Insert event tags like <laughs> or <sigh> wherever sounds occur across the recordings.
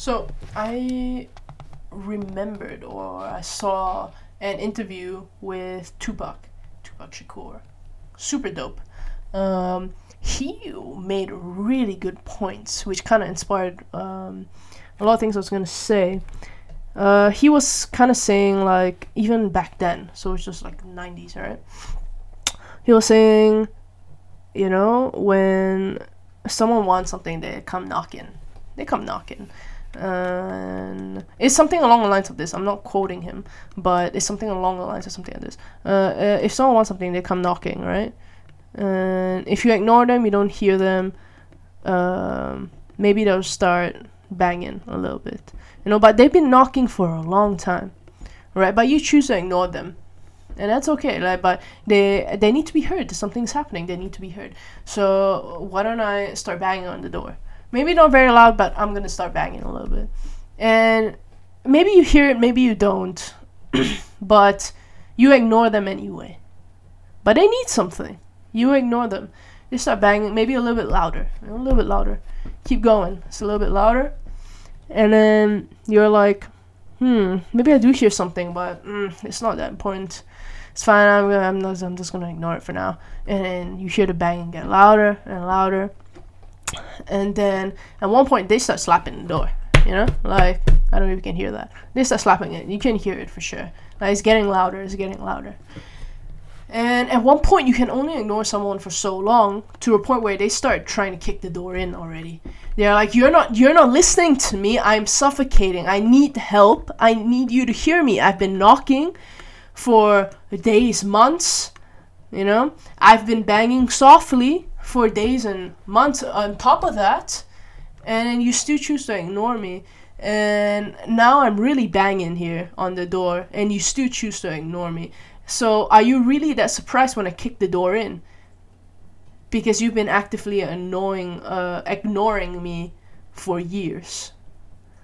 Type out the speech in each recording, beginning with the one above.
So I remembered or I saw an interview with Tupac, Tupac Shakur, super dope. Um, he made really good points, which kind of inspired um, a lot of things I was gonna say. Uh, he was kind of saying like even back then, so it's just like 90s, right? He was saying, you know, when someone wants something, they come knocking. They come knocking. And it's something along the lines of this. I'm not quoting him, but it's something along the lines of something like this. Uh, uh, if someone wants something, they come knocking, right? And if you ignore them, you don't hear them. Um, maybe they'll start banging a little bit, you know. But they've been knocking for a long time, right? But you choose to ignore them, and that's okay. Like, but they they need to be heard. Something's happening. They need to be heard. So why don't I start banging on the door? Maybe not very loud, but I'm gonna start banging a little bit, and maybe you hear it, maybe you don't, <coughs> but you ignore them anyway. But they need something. You ignore them. You start banging, maybe a little bit louder, a little bit louder. Keep going. It's a little bit louder, and then you're like, hmm, maybe I do hear something, but mm, it's not that important. It's fine. I'm I'm, not, I'm just gonna ignore it for now. And you hear the banging get louder and louder, and then at one point they start slapping the door. You know, like I don't know if you can hear that. They start slapping it. You can hear it for sure. Like it's getting louder. It's getting louder. And at one point, you can only ignore someone for so long to a point where they start trying to kick the door in already. They're like, "You're not, you're not listening to me. I'm suffocating. I need help. I need you to hear me. I've been knocking for days, months. You know, I've been banging softly for days and months. On top of that, and then you still choose to ignore me." And now I'm really banging here on the door, and you still choose to ignore me. So, are you really that surprised when I kick the door in? Because you've been actively annoying, uh, ignoring me for years.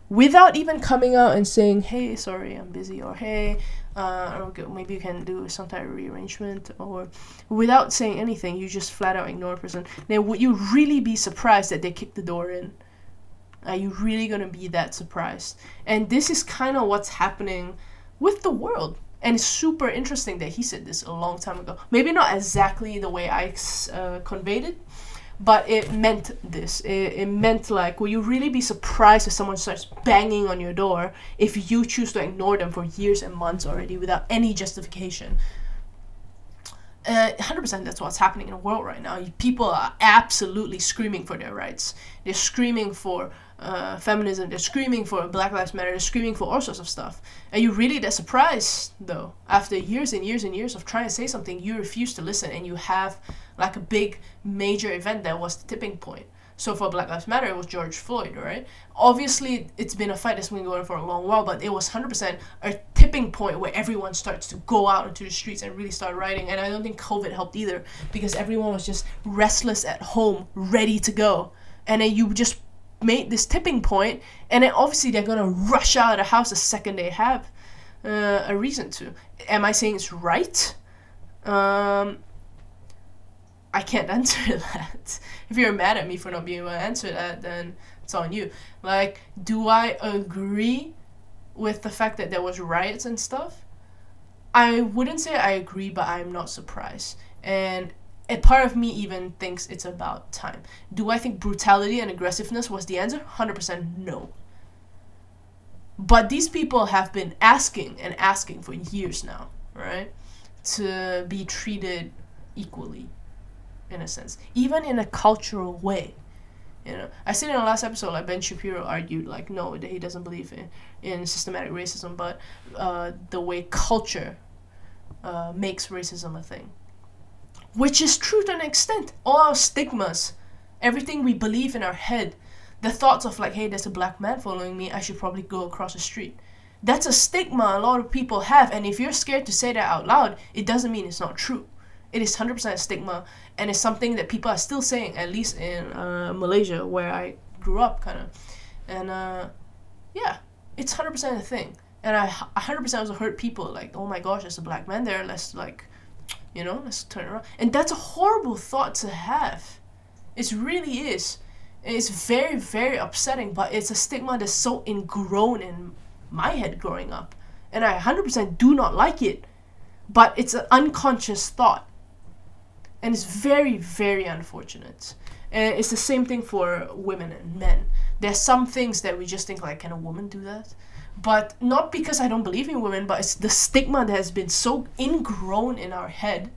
Without even coming out and saying, hey, sorry, I'm busy, or hey, uh, maybe you can do some type of rearrangement, or without saying anything, you just flat out ignore a person. Then would you really be surprised that they kick the door in? Are you really gonna be that surprised? And this is kind of what's happening with the world and it's super interesting that he said this a long time ago. Maybe not exactly the way I uh, conveyed it, but it meant this. It, it meant like, will you really be surprised if someone starts banging on your door if you choose to ignore them for years and months already without any justification? Uh, 100% that's what's happening in the world right now. People are absolutely screaming for their rights. They're screaming for uh, feminism. They're screaming for Black Lives Matter. They're screaming for all sorts of stuff. And you really that surprised though, after years and years and years of trying to say something, you refuse to listen, and you have like a big major event that was the tipping point. So for Black Lives Matter, it was George Floyd, right? Obviously, it's been a fight that's been going on for a long while, but it was 100% a tipping point where everyone starts to go out into the streets and really start rioting. And I don't think COVID helped either because everyone was just restless at home, ready to go. And then you just made this tipping point, and then obviously they're gonna rush out of the house the second they have uh, a reason to. Am I saying it's right? Um, I can't <laughs> answer that. If you're mad at me for not being able to answer that, then it's on you. Like, do I agree with the fact that there was riots and stuff? I wouldn't say I agree, but I'm not surprised. And a part of me even thinks it's about time. Do I think brutality and aggressiveness was the answer? 100% no. But these people have been asking and asking for years now, right? To be treated equally, in a sense, even in a cultural way. You know, I said in the last episode, like Ben Shapiro argued, like no, that he doesn't believe in in systematic racism, but uh, the way culture uh, makes racism a thing which is true to an extent. All our stigmas, everything we believe in our head, the thoughts of like, hey, there's a black man following me, I should probably go across the street. That's a stigma a lot of people have, and if you're scared to say that out loud, it doesn't mean it's not true. It is 100% a stigma, and it's something that people are still saying, at least in uh, Malaysia, where I grew up, kind of. And uh, yeah, it's 100% a thing. And I 100% also heard people like, oh my gosh, there's a black man there, let's like you know, let's turn around. And that's a horrible thought to have. It really is. it's very very upsetting but it's a stigma that's so ingrown in my head growing up and i 100% do not like it but it's an unconscious thought and it's very very unfortunate and it's the same thing for women and men there's some things that we just think like can a woman do that but not because i don't believe in women but it's the stigma that has been so ingrown in our head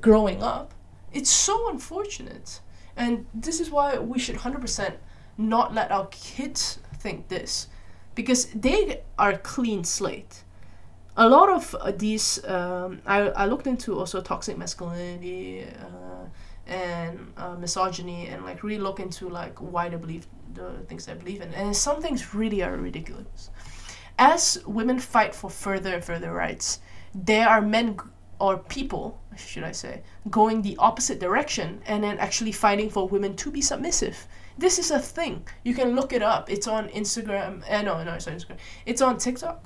growing up it's so unfortunate. And this is why we should 100% not let our kids think this because they are clean slate. A lot of uh, these um, I, I looked into also toxic masculinity uh, and uh, misogyny and like really look into like why they believe the things they believe in. And some things really are ridiculous. As women fight for further and further rights there are men or people should i say going the opposite direction and then actually fighting for women to be submissive. This is a thing. You can look it up. It's on instagram uh, no no it's on instagram. It's on tiktok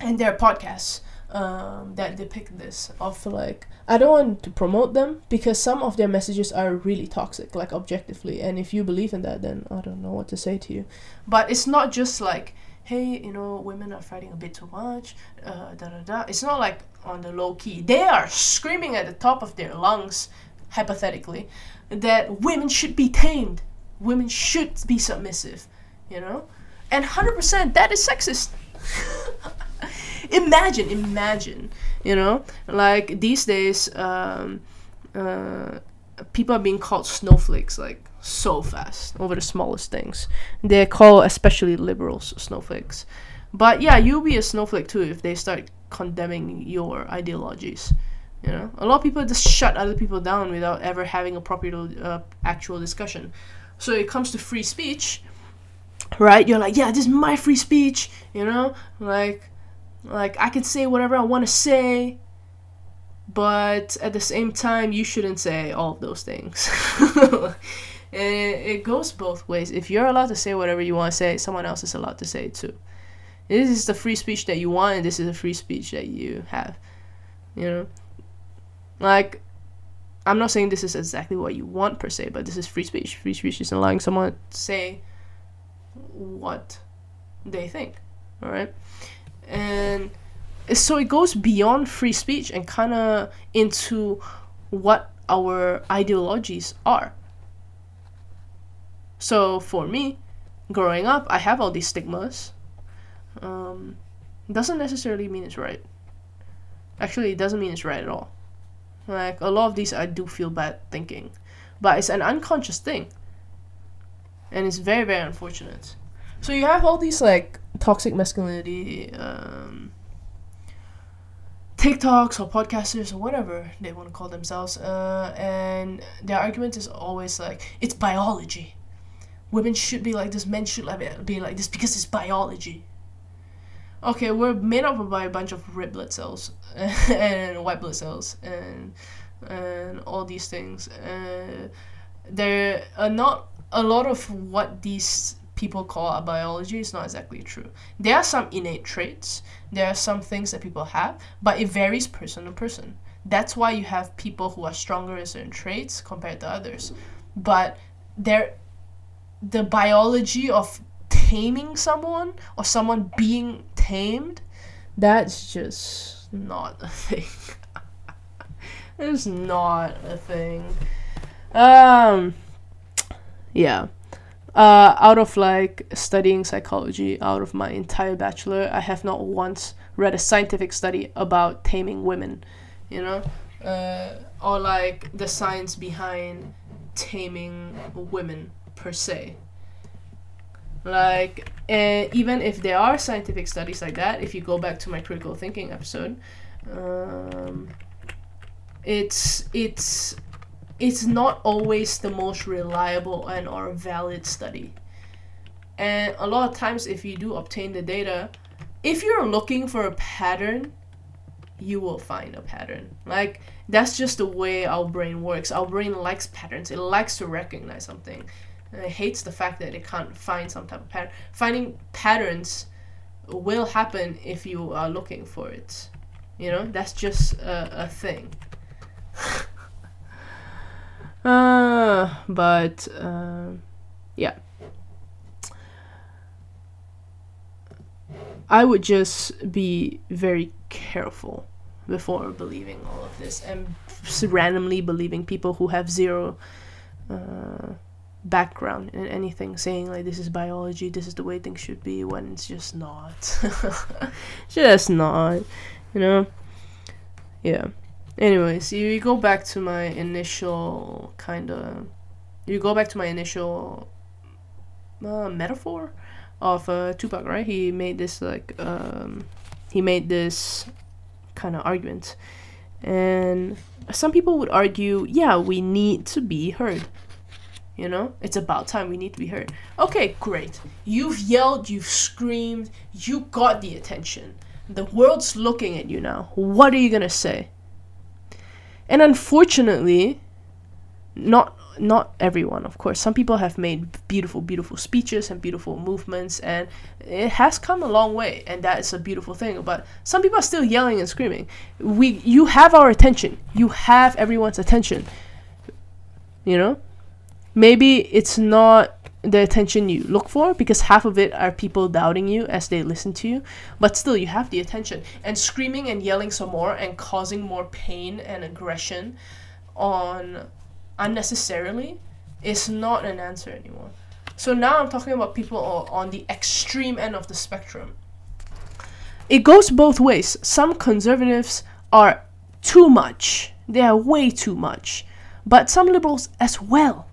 and there are podcasts um, that depict this of like I don't want to promote them because some of their messages are really toxic, like objectively. And if you believe in that, then I don't know what to say to you. But it's not just like, hey, you know, women are fighting a bit too much, uh, da da da. It's not like on the low key. They are screaming at the top of their lungs, hypothetically, that women should be tamed, women should be submissive, you know, and hundred percent that is sexist. <laughs> imagine, imagine, you know, like these days, um, uh, people are being called snowflakes like so fast over the smallest things. They call especially liberals snowflakes. But yeah, you'll be a snowflake too if they start condemning your ideologies. You know, a lot of people just shut other people down without ever having a proper uh, actual discussion. So it comes to free speech, right? You're like, yeah, this is my free speech. You know, like like I can say whatever I want to say, but at the same time, you shouldn't say all of those things. <laughs> and it, goes both ways. If you're allowed to say whatever you want to say, someone else is allowed to say it too. This is the free speech that you want, and this is the free speech that you have. You know, like I'm not saying this is exactly what you want per se, but this is free speech. Free speech is allowing someone to say what they think. All right and so it goes beyond free speech and kind of into what our ideologies are. So for me, growing up, I have all these stigmas. Um, doesn't necessarily mean it's right. Actually, it doesn't mean it's right at all. Like a lot of these, I do feel bad thinking, but it's an unconscious thing, and it's very very unfortunate. So you have all these like toxic masculinity um, TikToks or podcasters or whatever they want to call themselves, uh, and their argument is always like it's biology. Women should be like this, men should be like this because it's biology. Okay, we're made up by a bunch of red blood cells <laughs> and white blood cells and and all these things. Uh, there are not a lot of what these people call a biology is not exactly true. There are some innate traits, there are some things that people have, but it varies person to person. That's why you have people who are stronger in certain traits compared to others. But there the biology of taming someone or someone being tamed, that's just not a thing. <laughs> it's not a thing. Um yeah uh, out of like studying psychology out of my entire bachelor i have not once read a scientific study about taming women you know? Uh, or like the science behind taming women per se. Like uh, even if there are scientific studies like that if you go back to my critical thinking episode um, it's it's it's not always the most reliable and or valid study. And a lot of times if you do obtain the data, if you're looking for a pattern, you will find a pattern. Like that's just the way our brain works. Our brain likes patterns. It likes to recognize something. And it hates the fact that it can't find some type of pattern. Finding patterns will happen if you are looking for it. You know, that's just a, a thing. <laughs> Uh, but uh, yeah. I would just be very careful before believing all of this and randomly believing people who have zero uh, background in anything saying like this is biology this is the way things should be when it's just not. <laughs> Just not you know? Yeah anyways you, you go back to my initial kind of you go back to my initial uh, metaphor of uh, Tupac right he made this like um, he made this kind of argument and some people would argue yeah we need to be heard you know, it's about time we need to be heard. Okay, great. You've yelled, you've screamed, you got the attention. The world's looking at you now. What are you to say? And unfortunately, not not everyone, of course. Some people have made beautiful, beautiful speeches and beautiful movements, and it has come a long way, and that is a beautiful thing. But some people are still yelling and screaming. We, you have our attention. You have everyone's attention. You know, maybe it's not the attention you look for because half of it are people doubting you as they listen to you but still you have the attention. And screaming and yelling some more and causing more pain and aggression on unnecessarily is not an answer anymore. So now i'm talking about people on the extreme end of the spectrum. It goes both ways. Some conservatives are too much. They are way too much. But some liberals as well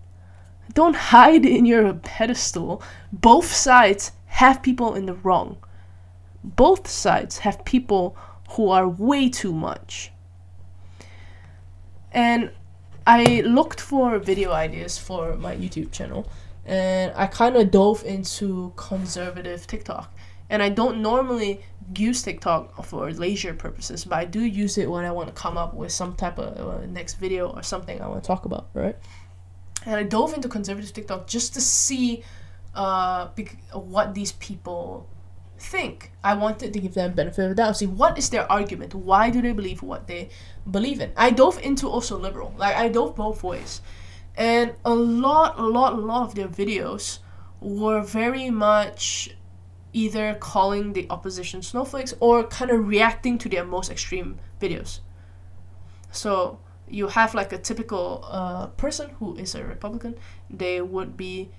don't hide in your pedestal. Both sides have people in the wrong. Both sides have people who are way too much. And I looked for video ideas for my YouTube channel and I kind of dove into conservative TikTok. And I don't normally use TikTok for leisure purposes, but I do use it when I want to come up with some type of uh, next video or something I want to talk about, right? And I dove into conservative TikTok just to see uh, what these people think. I wanted to give them benefit of the doubt. See what is their argument? Why do they believe what they believe in? I dove into also liberal. Like I dove both ways, and a lot, a lot, a lot of their videos were very much either calling the opposition snowflakes or kind of reacting to their most extreme videos. So you have like a typical uh, person who is a Republican, they would be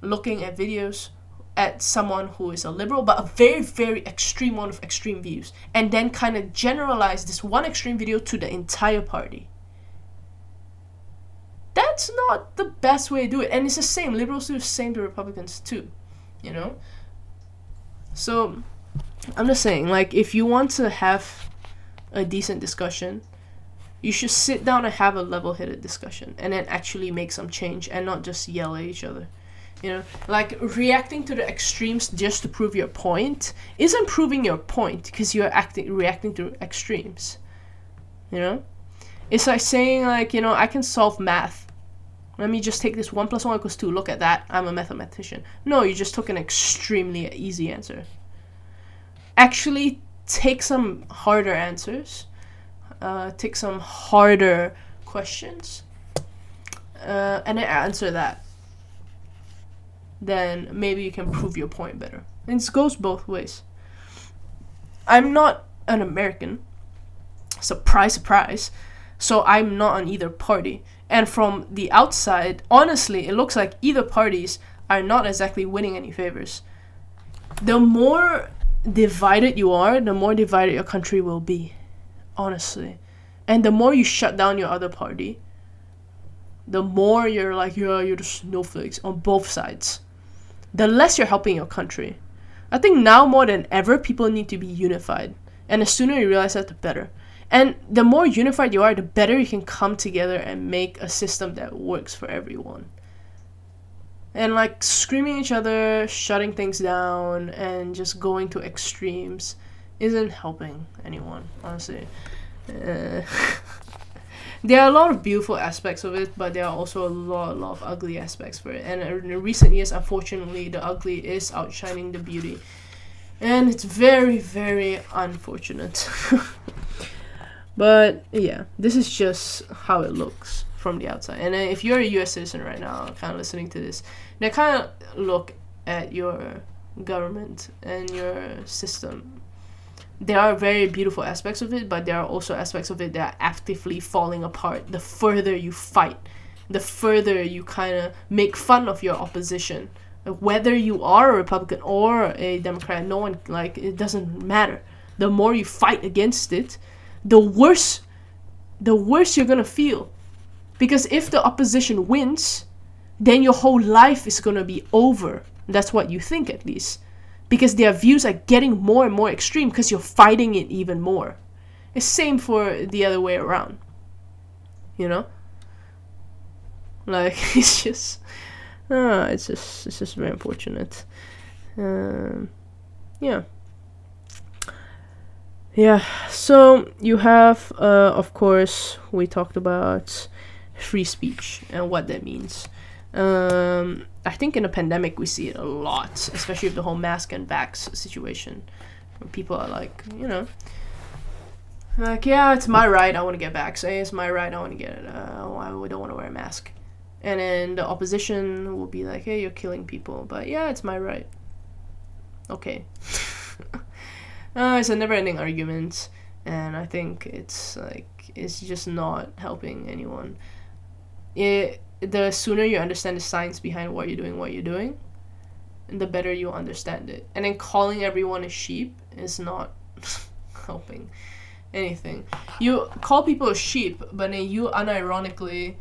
looking at videos at someone who is a liberal, but a very, very extreme one of extreme views, and then kind of generalize this one extreme video to the entire party. That's not the best way to do it, and it's the same. Liberals do the same to Republicans too, you know. So, I'm just saying, like, if you want to have a decent discussion, you should sit down and have a level-headed discussion and then actually make some change and not just yell at each other. You know like reacting to the extremes just to prove your point isn't proving your point because you're acting reacting to extremes. You know? It's like saying like you know i can solve math. Let me just take this 1 plus 1 equals 2 look at that. I'm a mathematician. No you just took an extremely easy answer. Actually take some harder answers uh, take some harder questions uh, and then answer that, then maybe you can prove your point better. And it goes both ways. I'm not an American. Surprise, surprise. So I'm not on either party. And from the outside, honestly, it looks like either parties are not exactly winning any favors. The more divided you are, the more divided your country will be honestly. And the more you shut down your other party, the more you're like, yeah, you're the snowflakes on both sides. The less you're helping your country. I think now more than ever, people need to be unified. And the sooner you realize that, the better. And the more unified you are, the better you can come together and make a system that works for everyone. And like screaming each other, shutting things down, and just going to extremes isn't helping anyone, honestly. Uh, <laughs> there are a lot of beautiful aspects of it, but there are also a lot, a lot of ugly aspects for it. And in recent years, unfortunately, the ugly is outshining the beauty. And it's very, very unfortunate. <laughs> but yeah, this is just how it looks. from the outside. And if you're a U.S. citizen right now, kind of listening to this, they kind of look at your government and your system. There are very beautiful aspects of it, but there are also aspects of it that are actively falling apart. The further you fight, the further you kind of make fun of your opposition. Whether you are a Republican or a Democrat, no one like it doesn't matter. The more you fight against it, the worse, the worse you're gonna feel because if the opposition wins, then your whole life is to be over. That's what you think, at least. Because their views are getting more and more extreme because you're fighting it even more. It's same for the other way around. You know? Like, <laughs> it's just. Uh, it's just it's just very unfortunate. Um, yeah. Yeah, so you have, uh, of course, we talked about free speech and what that means. Um, I think in a pandemic we see it a lot, especially with the whole mask and vax situation. People are like, you know, like yeah, it's my right. I want to get vaccinated. It's my right. I want to get it. Uh, I don't want to wear a mask. And then the opposition will be like, hey, you're killing people. But yeah, it's my right. Okay. <laughs> uh, it's a never-ending argument, and I think it's like it's just not helping anyone it the sooner you understand the science behind what you're doing, what you're doing, the better you understand it. And then calling everyone a sheep is not <laughs> helping anything. You call people a sheep, but then you unironically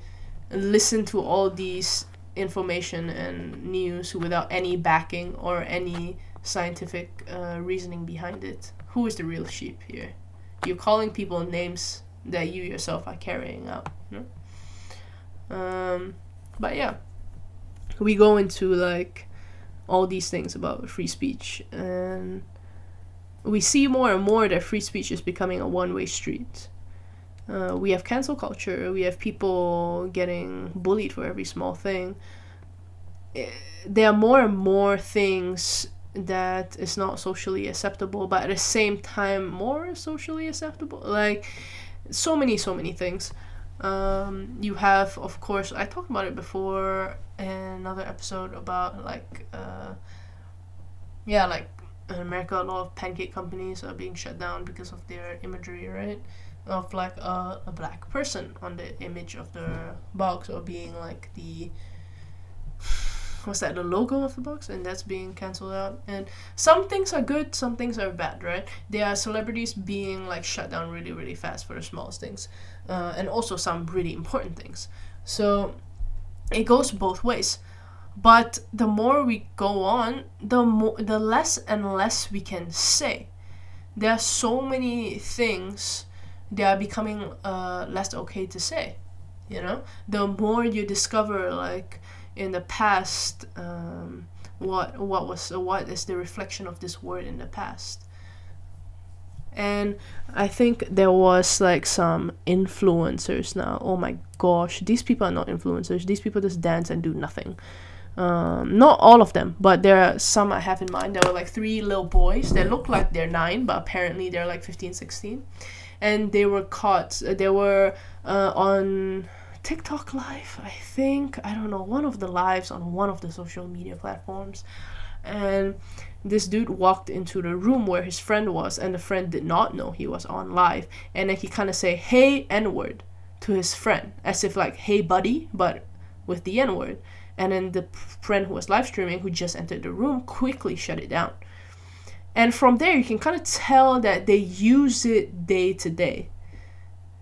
listen to all these information and news without any backing or any scientific uh, reasoning behind it. Who is the real sheep here? You're calling people names that you yourself are carrying out. Um, but yeah, we go into like all these things about free speech, and we see more and more that free speech is becoming a one-way street. Uh, we have cancel culture. We have people getting bullied for every small thing. Eh, there are more and more things that is not socially acceptable, but at the same time more socially acceptable. Like so many, so many things. Um, you have, of course, I talked about it before in another episode about like, uh, yeah, like in America, a lot of pancake companies are being shut down because of their imagery, right? Of like a, a black person on the image of the box or being like the what's that the logo of the box and that's being cancelled out. And some things are good some things are bad right? There are celebrities being like shut down really really fast for the smallest things uh, and also some really important things. So it goes both ways. But the more we go on the more the less and less we can say. There are so many things that are becoming uh, less okay to say you know? The more you discover like in the past um, what what was uh, what is the reflection of this word in the past? And i think there was like some influencers now. Oh my gosh these people are not influencers. These people just dance and do nothing. Um, not all of them but there are some i have in mind. There were like three little boys. They look like they're nine but apparently they're like 15 16 and they were caught they were uh, on TikTok live, I think. I don't know, one of the lives on one of the social media platforms. And this dude walked into the room where his friend was, and the friend did not know he was on live. And then he kind of say, hey, N word to his friend, as if like, hey, buddy, but with the N word. And then the friend who was live streaming, who just entered the room, quickly shut it down. And from there, you can kind of tell that they use it day to day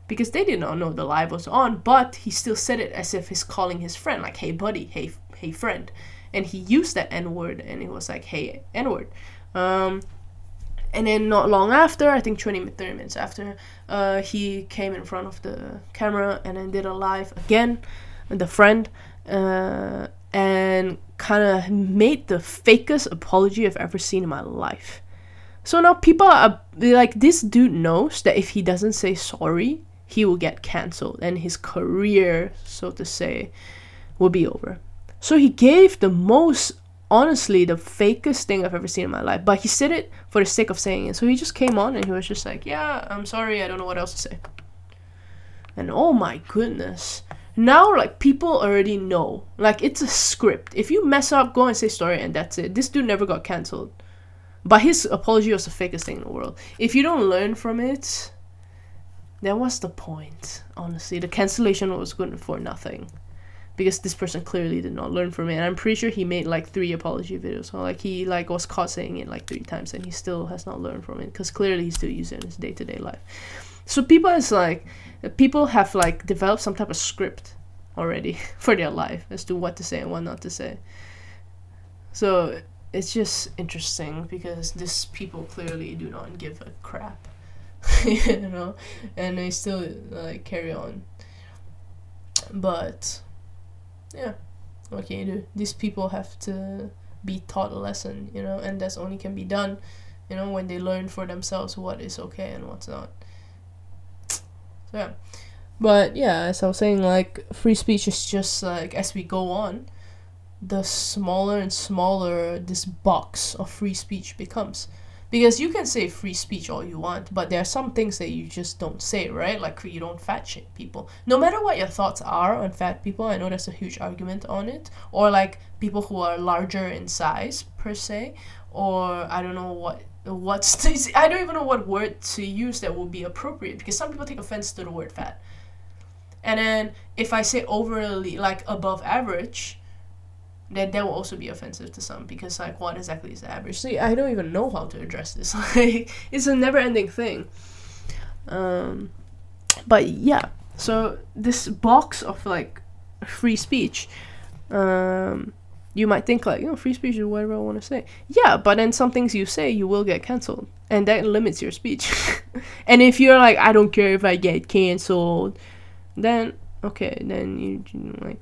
because they did not know the live was on, but he still said it as if he's calling his friend, like, hey, buddy, hey, hey, friend. And he used that N word, and it was like, hey, N word. Um, and then not long after, I think 20, 30 minutes after, uh, he came in front of the camera and then did a live again, with the friend, uh, and kind of made the fakest apology I've ever seen in my life. So now people are like, this dude knows that if he doesn't say sorry, he will get cancelled and his career, so to say, will be over. So he gave the most, honestly, the fakest thing I've ever seen in my life. But he said it for the sake of saying it. So he just came on and he was just like, Yeah, I'm sorry, I don't know what else to say. And oh my goodness. now like people already know like it's a script if you mess up go and say sorry and that's it this dude never got cancelled but his apology was the fakest thing in the world if you don't learn from it then what's the point honestly? The cancellation was good for nothing. Because this person clearly did not learn from it. And i'm pretty sure he made like three apology videos. So like he like was caught saying it like three times and he still has not learned from it. Because clearly he's still using it in his day-to-day life. So people is like people have like developed some type of script already <laughs> for their life as to what to say and what not to say. So it's just interesting because these people clearly do not give a crap, <laughs> you know, and they still like carry on. But yeah, what can you do? These people have to be taught a lesson, you know, and that's only can be done, you know, when they learn for themselves what is okay and what's not. So yeah. But yeah, as I was saying, like free speech is just like as we go on, the smaller and smaller this box of free speech becomes. Because you can say free speech all you want, but there are some things that you just don't say, right? Like you don't fat shame people. No matter what your thoughts are on fat people, I know there's a huge argument on it. Or like people who are larger in size per se, or I don't know what what's <laughs> this? I don't even know what word to use that would be appropriate because some people take offense to the word fat. And then if I say overly like above average, then that will also be offensive to some because like what exactly is the average? See, I don't even know how to address this. <laughs> Like it's a never ending thing. Um but yeah. So this box of like free speech um you might think like, you know, free speech is whatever I want to say. Yeah, but then some things you say you will get cancelled, and that limits your speech. <laughs> and if you're like, I don't care if I get cancelled, then okay, then you like,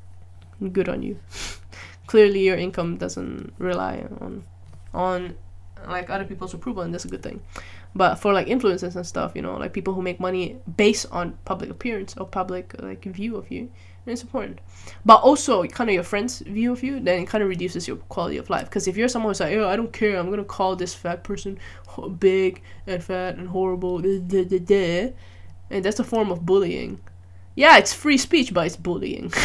good on you. <laughs> Clearly, your income doesn't rely on on like other people's approval, and that's a good thing. But for like influencers and stuff, you know, like people who make money based on public appearance or public like view of you, it's important. But also, kind of your friends' view of you, then it kind of reduces your quality of life. Because if you're someone who's like, oh, I don't care, I'm gonna call this fat person big and fat and horrible, and that's a form of bullying. Yeah, it's free speech, but it's bullying. <laughs>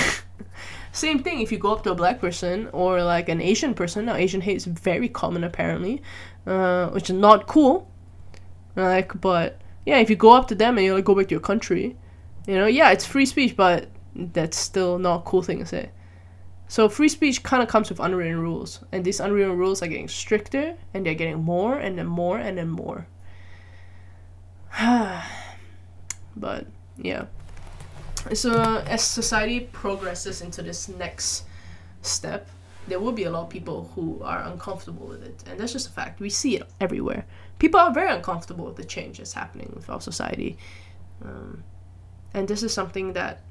Same thing if you go up to a black person or like an Asian person. Now, Asian hate is very common apparently, uh, which is not cool. Like, but yeah, if you go up to them and you like go back to your country, you know, yeah, it's free speech, but that's still not a cool thing to say. So free speech kind of comes with unwritten rules, and these unwritten rules are getting stricter, and they're getting more and then more and then more. <sighs> but yeah. So as society progresses into this next step, there will be a lot of people who are uncomfortable with it, and that's just a fact. We see it everywhere. People are very uncomfortable with the change that's happening with our society, um, and this is something that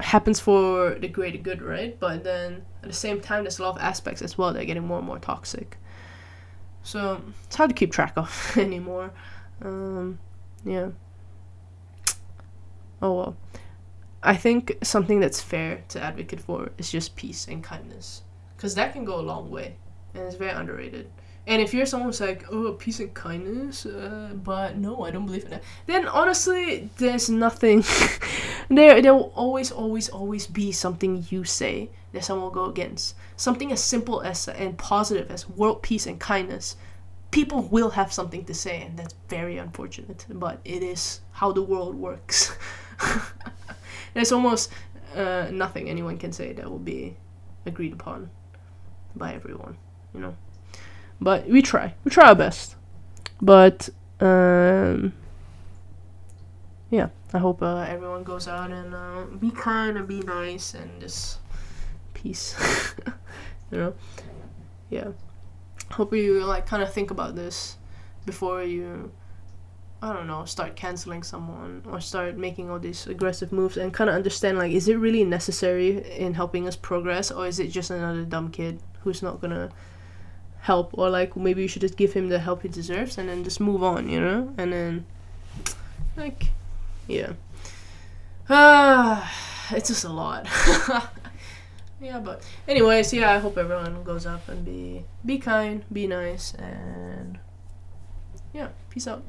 happens for the greater good, right? But then at the same time, there's a lot of aspects as well that are getting more and more toxic. So it's hard to keep track of <laughs> anymore. Um, yeah. Oh well. I think something that's fair to advocate for is just peace and kindness. Because that can go a long way. And it's very underrated. And if you're someone who's like, oh, peace and kindness, uh, but no, I don't believe in that, then honestly, there's nothing. <laughs> there, there will always, always, always be something you say that someone will go against. Something as simple as and positive as world peace and kindness. People will have something to say, and that's very unfortunate. But it is how the world works. <laughs> <laughs> there's almost uh, nothing anyone can say that will be agreed upon by everyone. You know. But we try. We try our best. But um, yeah, I hope uh, everyone goes out and uh, be kind and be nice and just peace. <laughs> you know, yeah. Hope you like kind of think about this before you. I don't know, start canceling someone or start making all these aggressive moves and kind of understand like, is it really necessary in helping us progress or is it just another dumb kid who's not gonna help? Or like maybe you should just give him the help he deserves and then just move on you know? And then like yeah. Ah <sighs> it's just a lot. <laughs> Yeah but anyways yeah i hope everyone goes up and be be kind be nice and yeah peace out